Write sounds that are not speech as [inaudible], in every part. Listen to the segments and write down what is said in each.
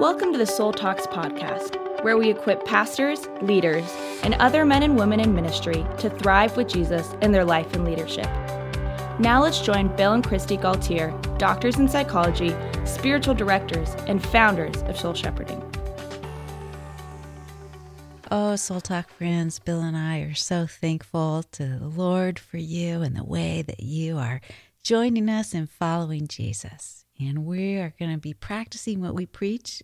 Welcome to the Soul Talks podcast, where we equip pastors, leaders, and other men and women in ministry to thrive with Jesus in their life and leadership. Now let's join Bill and Christy Gaultiere, doctors in psychology, spiritual directors, and founders of Soul Shepherding. Oh, Soul Talk friends, Bill and I are so thankful to the Lord for you and the way that you are joining us in following Jesus. And we are going to be practicing what we preach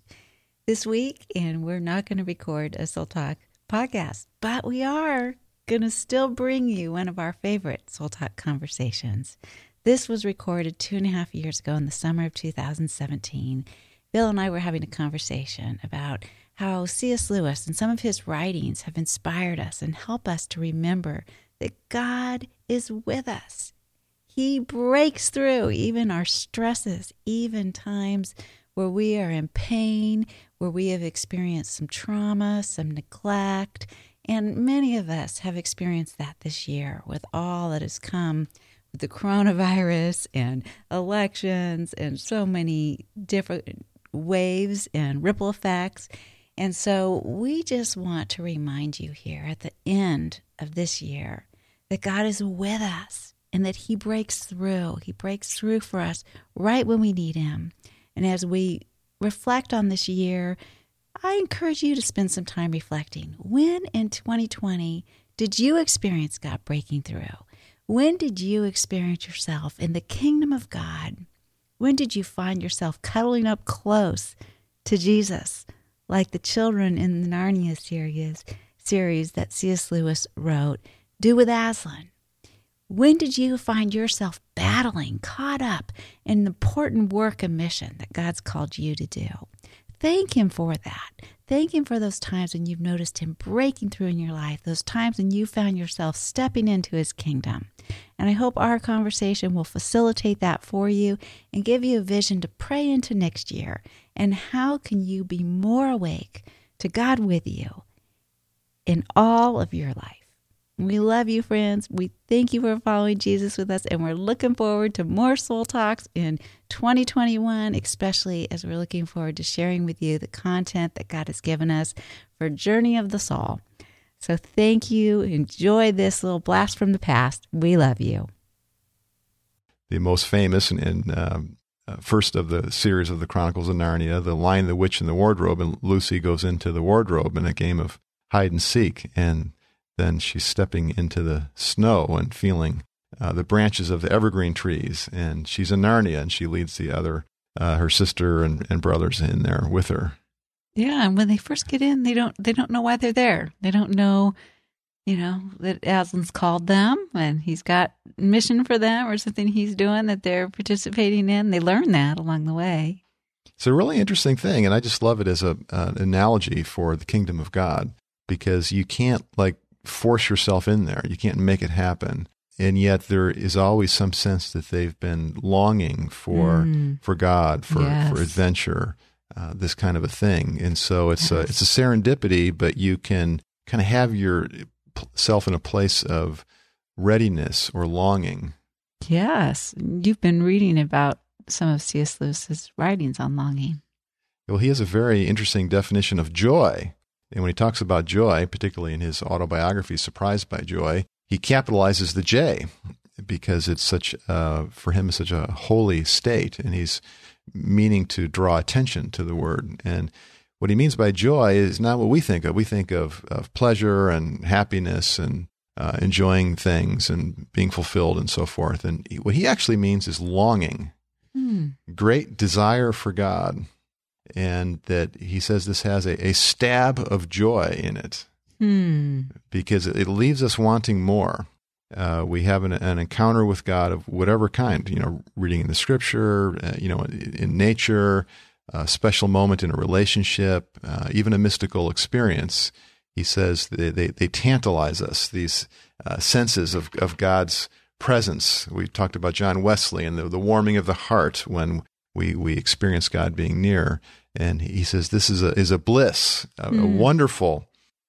this week, and we're not going to record a Soul Talk podcast, but we are going to still bring you one of our favorite Soul Talk conversations. This was recorded two and a half years ago in the summer of 2017. Bill and I were having a conversation about how C.S. Lewis and some of his writings have inspired us and help us to remember that God is with us. He breaks through even our stresses, even times where we are in pain, where we have experienced some trauma, some neglect. And many of us have experienced that this year with all that has come with the coronavirus and elections and so many different waves and ripple effects. And so we just want to remind you here at the end of this year that God is with us and that He breaks through. He breaks through for us right when we need Him. And as we reflect on this year, I encourage you to spend some time reflecting. When in 2020 did you experience God breaking through? When did you experience yourself in the kingdom of God? When did you find yourself cuddling up close to Jesus? like the children in the Narnia series, series that C.S. Lewis wrote, do with Aslan. When did you find yourself battling, caught up in important work and mission that God's called you to do? Thank Him for that. Thank Him for those times when you've noticed Him breaking through in your life, those times when you found yourself stepping into His kingdom. And I hope our conversation will facilitate that for you and give you a vision to pray into next year. And how can you be more awake to God with you in all of your life? We love you, friends. We thank you for following Jesus with us, and we're looking forward to more Soul Talks in 2021, especially as we're looking forward to sharing with you the content that God has given us for Journey of the Soul. So thank you. Enjoy this little blast from the past. We love you. The most famous and, and um, uh, first of the series of the Chronicles of Narnia, The Lion, the Witch, and the Wardrobe. And Lucy goes into the wardrobe in a game of hide and seek. And then she's stepping into the snow and feeling uh, the branches of the evergreen trees. And she's in Narnia and she leads the other, uh, her sister and, and brothers in there with her. Yeah, and when they first get in, they don't they don't know why they're there. They don't know, you know, that Aslan's called them and he's got mission for them or something he's doing that they're participating in. They learn that along the way. It's a really interesting thing, and I just love it as a an analogy for the kingdom of God because you can't like force yourself in there. You can't make it happen. And yet there is always some sense that they've been longing for mm. for God, for, yes. for adventure, uh, this kind of a thing. And so it's yes. a, it's a serendipity, but you can kind of have yourself in a place of readiness or longing. Yes. You've been reading about some of C.S. Lewis's writings on longing. Well, he has a very interesting definition of joy. And when he talks about joy, particularly in his autobiography, Surprised by Joy, he capitalizes the J because it's such, uh, for him, such a holy state. And he's meaning to draw attention to the word. And what he means by joy is not what we think of. We think of, of pleasure and happiness and uh, enjoying things and being fulfilled and so forth. And what he actually means is longing, mm. great desire for God. And that he says this has a, a stab of joy in it mm. because it leaves us wanting more uh, we have an, an, encounter with God of whatever kind, you know, reading in the scripture, uh, you know, in nature, a special moment in a relationship, uh, even a mystical experience. He says they, they, they tantalize us, these uh, senses of, of God's presence. We talked about John Wesley and the, the warming of the heart when we, we experience God being near. And he says this is a, is a bliss, a, mm. a wonderful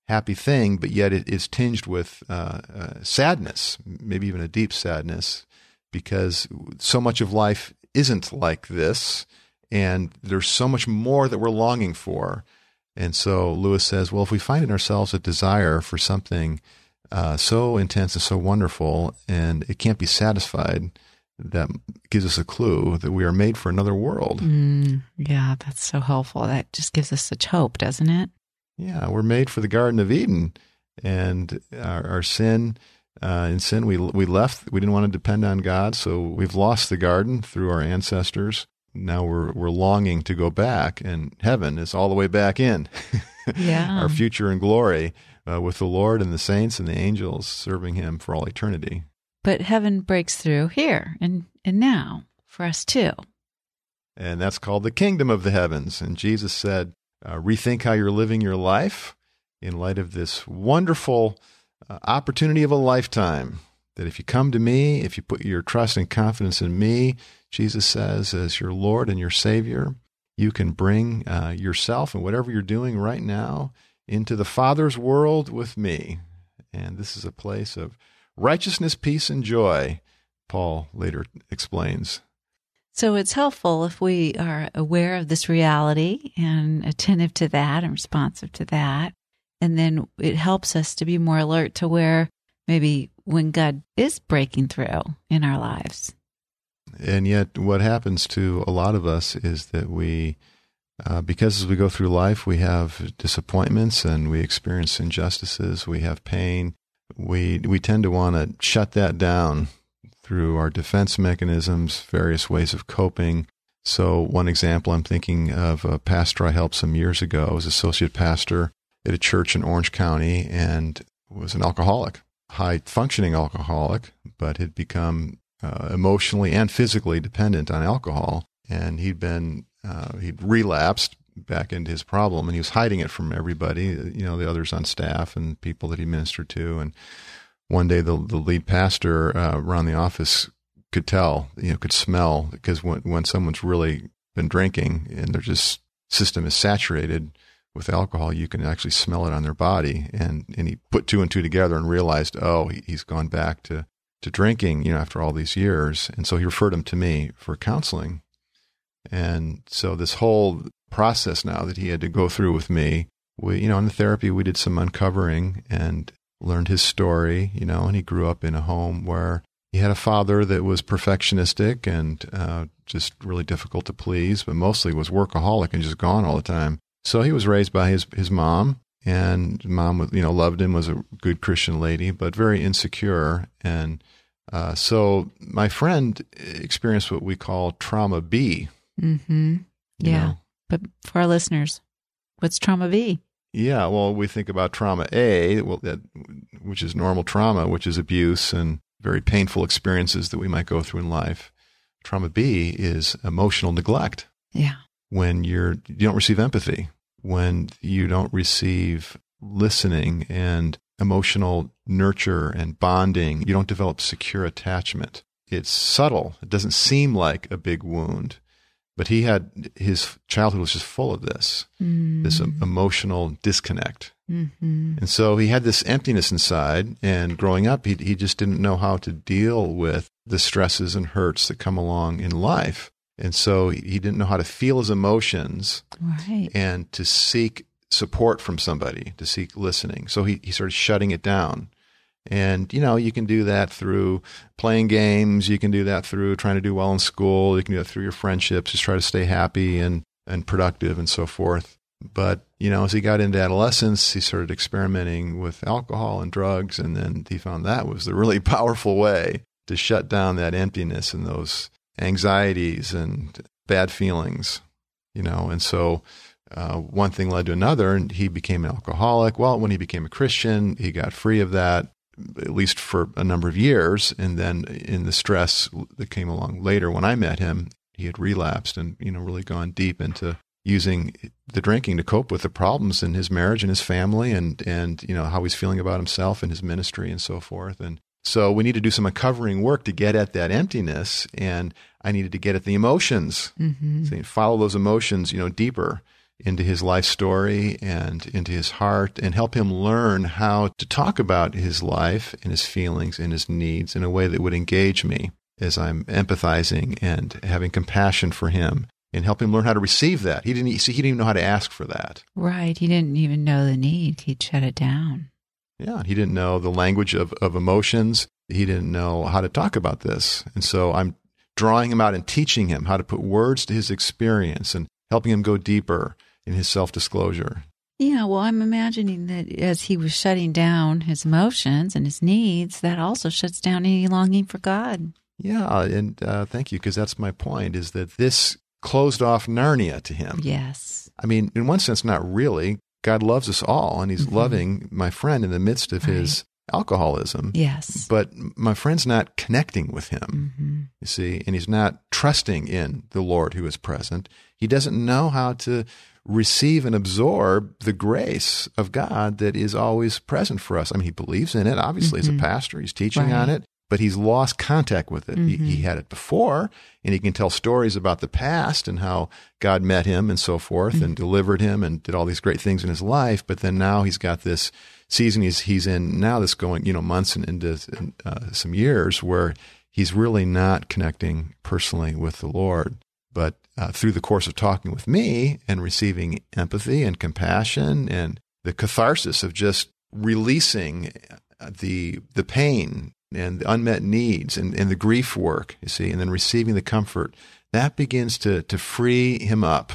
happy thing, but yet it is tinged with uh, uh, sadness, maybe even a deep sadness, because so much of life isn't like this. And there's so much more that we're longing for. And so Lewis says, well, if we find in ourselves a desire for something uh, so intense and so wonderful, and it can't be satisfied, that gives us a clue that we are made for another world. Mm, yeah, that's so helpful. That just gives us such hope, doesn't it? Yeah, we're made for the Garden of Eden, and our, our sin. Uh, in sin, we we left. We didn't want to depend on God, so we've lost the garden through our ancestors. Now we're we're longing to go back, and heaven is all the way back in. [laughs] Yeah, our future in glory uh, with the Lord and the saints and the angels serving Him for all eternity. But heaven breaks through here and and now for us too. And that's called the kingdom of the heavens. And Jesus said, uh, rethink how you're living your life in light of this wonderful uh, opportunity of a lifetime. That if you come to me, if you put your trust and confidence in me, Jesus says, as your Lord and your Savior, you can bring uh, yourself and whatever you're doing right now into the Father's world with me. And this is a place of righteousness, peace, and joy, Paul later explains. So it's helpful if we are aware of this reality and attentive to that and responsive to that. And then it helps us to be more alert to where maybe when God is breaking through in our lives. And yet, what happens to a lot of us is that we, uh, because as we go through life, we have disappointments and we experience injustices, we have pain. We we tend to want to shut that down through our defense mechanisms, various ways of coping. So, one example I'm thinking of a pastor I helped some years ago. I was associate pastor at a church in Orange County and was an alcoholic, high functioning alcoholic, but had become uh, emotionally and physically dependent on alcohol. And he'd been, uh, he'd relapsed back into his problem and he was hiding it from everybody, you know, the others on staff and people that he ministered to. And one day the, the lead pastor uh, around the office could tell, you know, could smell because when, when someone's really been drinking and their just system is saturated with alcohol, you can actually smell it on their body. And, and he put two and two together and realized, oh, he, he's gone back to, to drinking, you know, after all these years. And so he referred him to me for counseling. And so this whole process now that he had to go through with me, we, you know, in the therapy, we did some uncovering and learned his story, you know, and he grew up in a home where he had a father that was perfectionistic and uh, just really difficult to please, but mostly was workaholic and just gone all the time. So he was raised by his his mom, and mom was you know loved him, was a good Christian lady, but very insecure. And uh, so my friend experienced what we call trauma B. Mm-hmm. Yeah, know. But for our listeners, what's trauma B? Yeah, well, we think about trauma A, well, that which is normal trauma, which is abuse and very painful experiences that we might go through in life. Trauma B is emotional neglect. Yeah when you're you don't receive empathy, when you don't receive listening and emotional nurture and bonding, you don't develop secure attachment. It's subtle. It doesn't seem like a big wound, but he had his childhood was just full of this, mm. this emotional disconnect. Mm-hmm. And so he had this emptiness inside. And growing up, he, he just didn't know how to deal with the stresses and hurts that come along in life. And so he didn't know how to feel his emotions right. and to seek support from somebody, to seek listening. So he, he started shutting it down. And, you know, you can do that through playing games. You can do that through trying to do well in school. You can do that through your friendships, just try to stay happy and, and productive and so forth. But, you know, as he got into adolescence, he started experimenting with alcohol and drugs. And then he found that was the really [laughs] powerful way to shut down that emptiness and those anxieties and bad feelings, you know. And so uh, one thing led to another, and he became an alcoholic. Well, when he became a Christian, he got free of that, at least for a number of years. And then in the stress that came along later, when I met him, he had relapsed and you know really gone deep into using the drinking to cope with the problems in his marriage and his family and and you know how he's feeling about himself and his ministry and so forth and so we need to do some uncovering work to get at that emptiness, and I needed to get at the emotions. Mm-hmm. So follow those emotions, you know, deeper into his life story and into his heart, and help him learn how to talk about his life and his feelings and his needs in a way that would engage me as I'm empathizing and having compassion for him and help him learn how to receive that. He didn't see he didn't even know how to ask for that. Right. He didn't even know the need. He'd shut it down. Yeah, he didn't know the language of, of emotions. He didn't know how to talk about this. And so I'm drawing him out and teaching him how to put words to his experience and helping him go deeper in his self disclosure. Yeah, well, I'm imagining that as he was shutting down his emotions and his needs, that also shuts down any longing for God. Yeah, and uh, thank you, because that's my point is that this closed off Narnia to him. Yes. I mean, in one sense, not really. God loves us all, and He's mm-hmm. loving my friend in the midst of right. his alcoholism. Yes. But my friend's not connecting with him, mm-hmm. you see, and he's not trusting in the Lord who is present. He doesn't know how to receive and absorb the grace of God that is always present for us. I mean, he believes in it. Obviously, mm-hmm. as a pastor, he's teaching right. on it but he's lost contact with it. Mm-hmm. He, he, mm-hmm. had it before, and he can tell stories about the past and how God met him and so forth, mm-hmm. and delivered him and did all these great things in his life. But then now he's got this season he's he's in now that's going you know months and into uh, some years where he's really not connecting personally with the Lord. But uh, through the course of talking with me and receiving empathy and compassion and the catharsis of just releasing the the pain and the unmet needs and, and the grief work, you see, and then receiving the comfort, that begins to, to free him up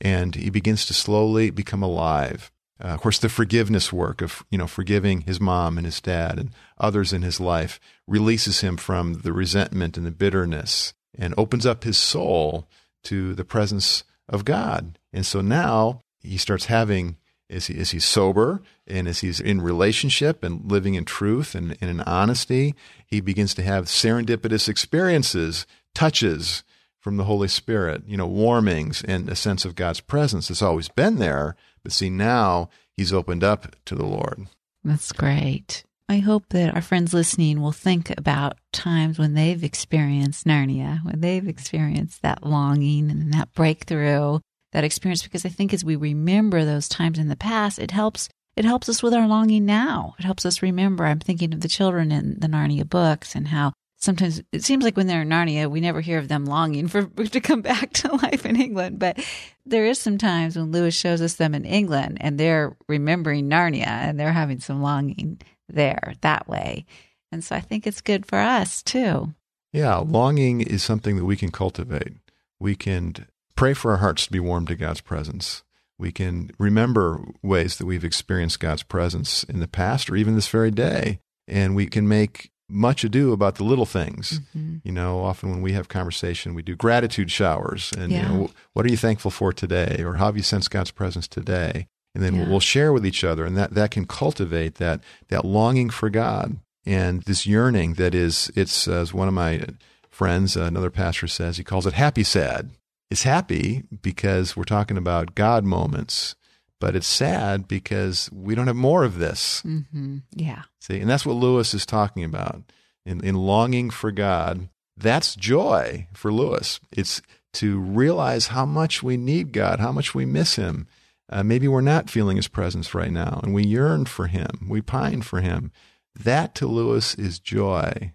and he begins to slowly become alive. Uh, of course, the forgiveness work of, you know, forgiving his mom and his dad and others in his life releases him from the resentment and the bitterness and opens up his soul to the presence of God. And so now he starts having is he, is he sober and as he's in relationship and living in truth and, and in honesty, he begins to have serendipitous experiences, touches from the Holy Spirit, you know, warmings and a sense of God's presence. It's always been there, but see, now he's opened up to the Lord. That's great. I hope that our friends listening will think about times when they've experienced Narnia, when they've experienced that longing and that breakthrough that experience because I think as we remember those times in the past, it helps it helps us with our longing now. It helps us remember. I'm thinking of the children in the Narnia books and how sometimes it seems like when they're in Narnia, we never hear of them longing for [laughs] to come back to [laughs] life in England. But there is some times when Lewis shows us them in England and they're remembering Narnia and they're having some longing there that way. And so I think it's good for us too. Yeah, longing is something that we can cultivate. We can pray for our hearts to be warm to God's presence. We can remember ways that we've experienced God's presence in the past or even this very day. And we can make much ado about the little things. Mm-hmm. You know, often when we have conversation, we do gratitude showers and, yeah. you know, what are you thankful for today? Or how have you sensed God's presence today? And then yeah. we'll share with each other and that, that can cultivate that, that longing for God and this yearning that is, it's, as one of my friends, another pastor says, he calls it happy sad is happy because we're talking about God moments, but it's sad because we don't have more of this. Mm-hmm. Yeah. See, and that's what Lewis is talking about in, in longing for God. That's joy for Lewis. It's to realize how much we need God, how much we miss Him. Uh, maybe we're not feeling His presence right now, and we yearn for Him, we pine for Him. That to Lewis is joy.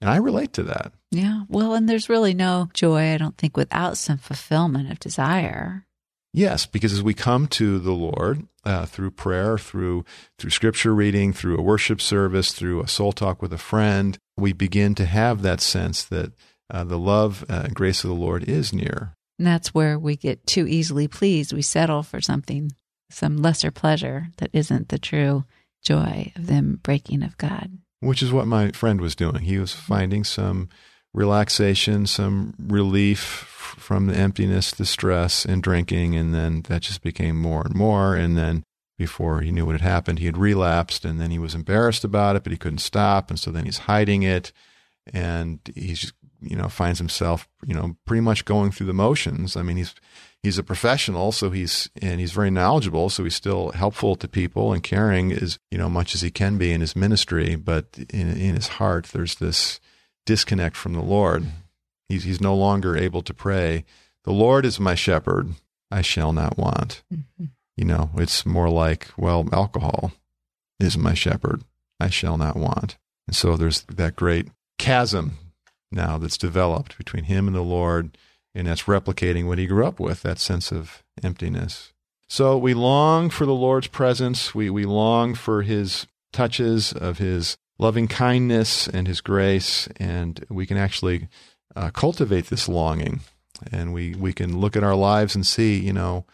And I relate to that. Yeah. Well, and there's really no joy, I don't think, without some fulfillment of desire. Yes, because as we come to the Lord uh, through prayer, through through scripture reading, through a worship service, through a soul talk with a friend, we begin to have that sense that uh, the love uh, and grace of the Lord is near. And that's where we get too easily pleased. We settle for something, some lesser pleasure that isn't the true joy of them breaking of God which is what my friend was doing. He was finding some relaxation, some relief from the emptiness, the stress, and drinking. And then that just became more and more. And then before he knew what had happened, he had relapsed. And then he was embarrassed about it, but he couldn't stop. And so then he's hiding it. And he's you know, finds himself, you know, pretty much going through the motions. I mean, he's he's a professional, so he's and he's very knowledgeable, so he's still helpful to people and caring as you know much as he can be in his ministry. But in, in his heart, there's this disconnect from the Lord. He's he's no longer able to pray. The Lord is my shepherd; I shall not want. Mm-hmm. You know, it's more like well, alcohol is my shepherd; I shall not want. And so there's that great chasm now that's developed between him and the Lord And that's replicating what he grew up with, that sense of emptiness. So we long for the Lord's presence. We, we long for his touches of his loving kindness and his grace. And we can actually uh, cultivate this longing. And we, we can look at our lives and see, you know,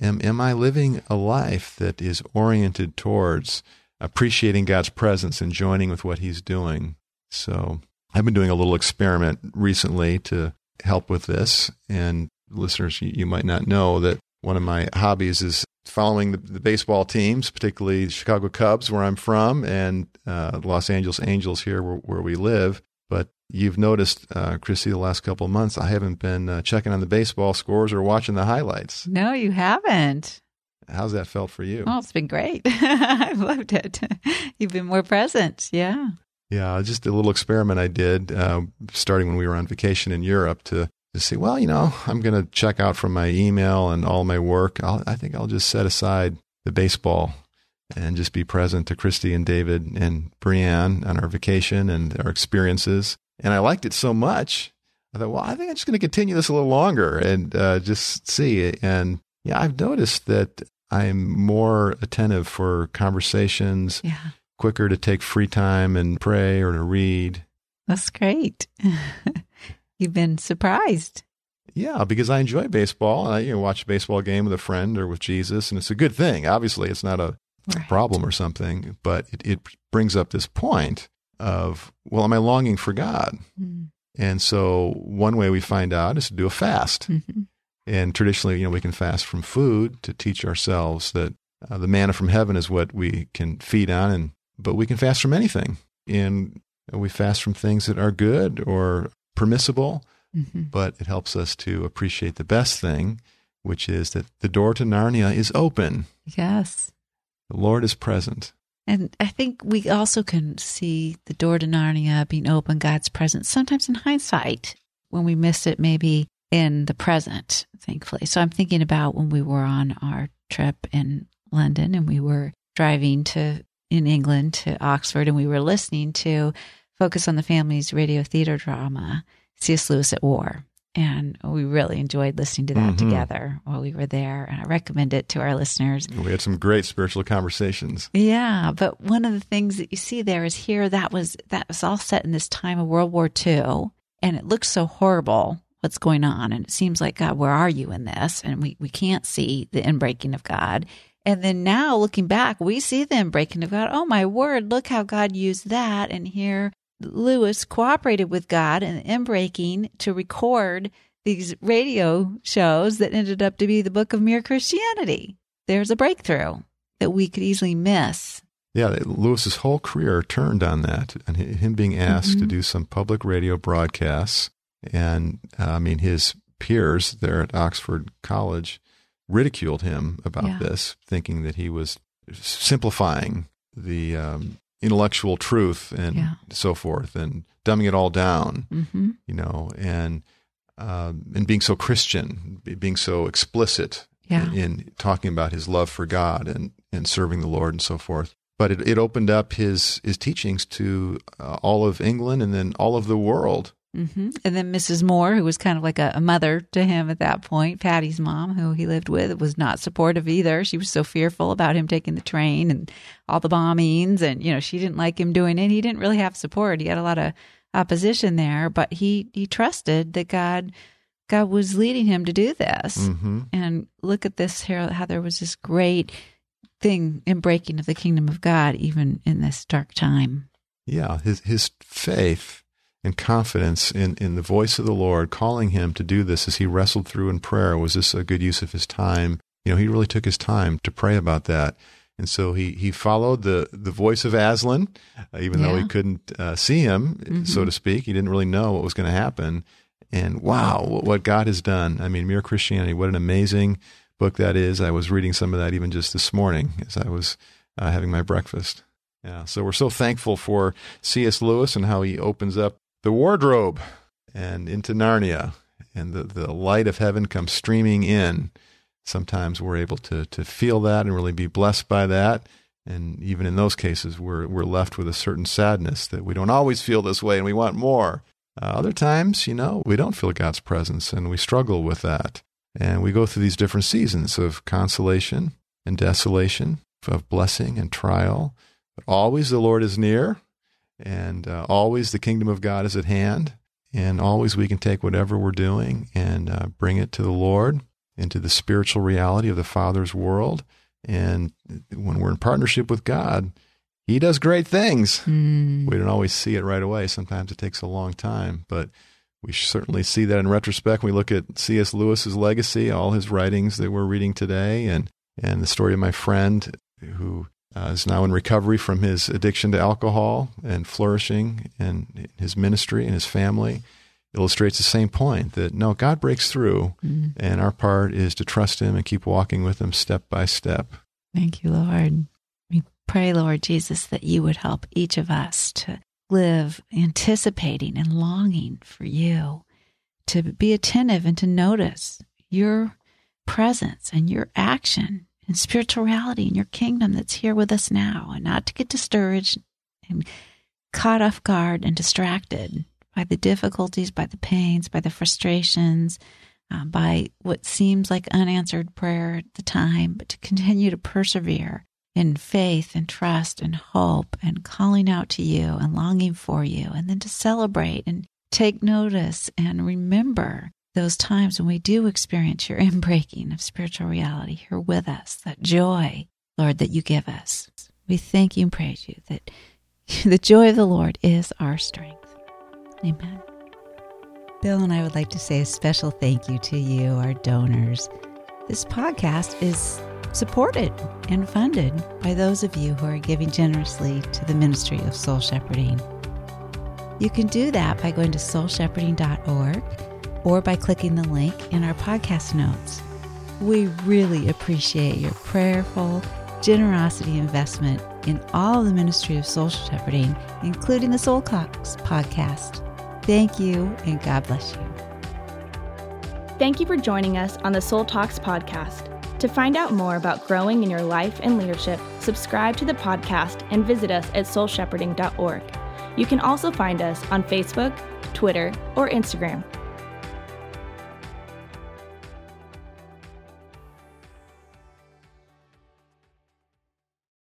am, am I living a life that is oriented towards appreciating God's presence and joining with what he's doing? So I've been doing a little experiment recently to help with this. And listeners, you, you might not know that one of my hobbies is following the, the, baseball teams, particularly the Chicago Cubs, where I'm from, and uh, Los Angeles Angels here, where, where, we live. But you've noticed, uh, Christy, the last couple of months, I haven't been uh, checking on the baseball scores or watching the highlights. No, you haven't. How's that felt for you? Oh, it's been great. [laughs] I've loved it. [laughs] You've been more present. Yeah. Yeah, just a little experiment I did uh, starting when we were on vacation in Europe to to see, well, you know, I'm going to check out from my email and all my work. I'll, I think I'll just set aside the baseball and just be present to Christy and David and Brianne on our vacation and our experiences. And I liked it so much. I thought, well, I think I'm just going to continue this a little longer and uh, just see. And yeah, I've noticed that I'm more attentive for conversations, yeah. Quicker to take free time and pray or to read. That's great. [laughs] You've been surprised. Yeah, because I enjoy baseball. I you know, watch a baseball game with a friend or with Jesus, and it's a good thing. Obviously, it's not a right. problem or something, but it, it, brings up this point of, well, am I longing for God? Mm. And so, one way we find out is to do a fast. Mm-hmm. And traditionally, you know, we can fast from food to teach ourselves that uh, the manna from heaven is what we can feed on, and but we can fast from anything. And we fast from things that are good or permissible, mm-hmm. but it helps us to appreciate the best thing, which is that the door to Narnia is open. Yes. The Lord is present. And I think we also can see the door to Narnia being open, God's presence, sometimes in hindsight, when we miss it, maybe in the present, thankfully. So I'm thinking about when we were on our trip in London and we were driving to in England to Oxford and we were listening to Focus on the Family's radio theater drama, C.S. Lewis at War. And we really enjoyed listening to that mm-hmm. together while we were there. And I recommend it to our listeners. We had some great spiritual conversations. Yeah. But one of the things that you see there is here that was that was all set in this time of World War II. And it looks so horrible what's going on. And it seems like, God, where are you in this? And we, we can't see the inbreaking of God. And then now looking back, we see them breaking of God. Oh my word, look how God used that. And here Lewis cooperated with God and inbreaking to record these radio shows that ended up to be the book of Mere Christianity. There's a breakthrough that we could easily miss. Yeah, Lewis's whole career turned on that, and him being asked mm-hmm. to do some public radio broadcasts. And uh, I mean, his peers there at Oxford College ridiculed him about yeah. this, thinking that he was simplifying the um, intellectual truth and yeah. so forth, and dumbing it all down, mm-hmm. you know, and um, and being so Christian, being so explicit yeah. in, in, talking about his love for God and and serving the Lord and so forth. But it, it opened up his his teachings to uh, all of England and then all of the world Mm-hmm. And then Mrs. Moore, who was kind of like a, a, mother to him at that point, Paddy's mom, who he lived with, was not supportive either. She was so fearful about him taking the train and all the bombings. And, you know, she didn't like him doing it. He didn't really have support. He had a lot of opposition there, but he, he trusted that God, God was leading him to do this. Mm-hmm. And look at this here, how there was this great thing in breaking of the kingdom of God, even in this dark time. Yeah. His, his faith and confidence in, in the voice of the Lord calling him to do this as he wrestled through in prayer. Was this a good use of his time? You know, he really took his time to pray about that. And so he, he followed the, the voice of Aslan, uh, even yeah. though he couldn't uh, see him, mm-hmm. so to speak. He didn't really know what was going to happen. And wow, what God has done. I mean, Mere Christianity, what an amazing book that is. I was reading some of that even just this morning as I was uh, having my breakfast. Yeah, so we're so thankful for C.S. Lewis and how he opens up the wardrobe and into Narnia, and the, the light of heaven comes streaming in. Sometimes we're able to, to feel that and really be blessed by that. And even in those cases, we're, we're left with a certain sadness that we don't always feel this way and we want more. Uh, other times, you know, we don't feel God's presence and we struggle with that. And we go through these different seasons of consolation and desolation, of blessing and trial. But always the Lord is near, and uh, always the kingdom of God is at hand. And always we can take whatever we're doing and uh, bring it to the Lord, into the spiritual reality of the Father's world. And when we're in partnership with God, He does great things. Mm. We don't always see it right away. Sometimes it takes a long time, but we certainly see that in retrospect. When we look at C.S. Lewis's legacy, all his writings that we're reading today, and and the story of my friend who uh, is now in recovery from his addiction to alcohol and flourishing in his ministry and his family illustrates the same point that no, God breaks through, mm-hmm. and our part is to trust Him and keep walking with Him step by step. Thank you, Lord. We pray, Lord Jesus, that you would help each of us to live anticipating and longing for you, to be attentive and to notice your presence and your action and spiritual reality in your kingdom that's here with us now, and not to get discouraged and caught off guard and distracted by the difficulties, by the pains, by the frustrations, uh, by what seems like unanswered prayer at the time, but to continue to persevere in faith and trust and hope and calling out to you and longing for you, and then to celebrate and take notice and remember those times when we do experience your [laughs] inbreaking of spiritual reality here with us, that joy, Lord, that you give us. We thank you and praise you that [laughs] the joy of the Lord is our strength. Amen. Bill and I would like to say a special thank you to you, our donors. This podcast is supported and funded by those of you who are giving generously to the ministry of soul shepherding. You can do that by going to soulshepherding.org or by clicking the link in our podcast notes. We really appreciate your prayerful generosity investment in all the ministry of soul shepherding, including the Soul Talks podcast. Thank you and God bless you. Thank you for joining us on the Soul Talks podcast. To find out more about growing in your life and leadership, subscribe to the podcast and visit us at soulshepherding.org. You can also find us on Facebook, Twitter, or Instagram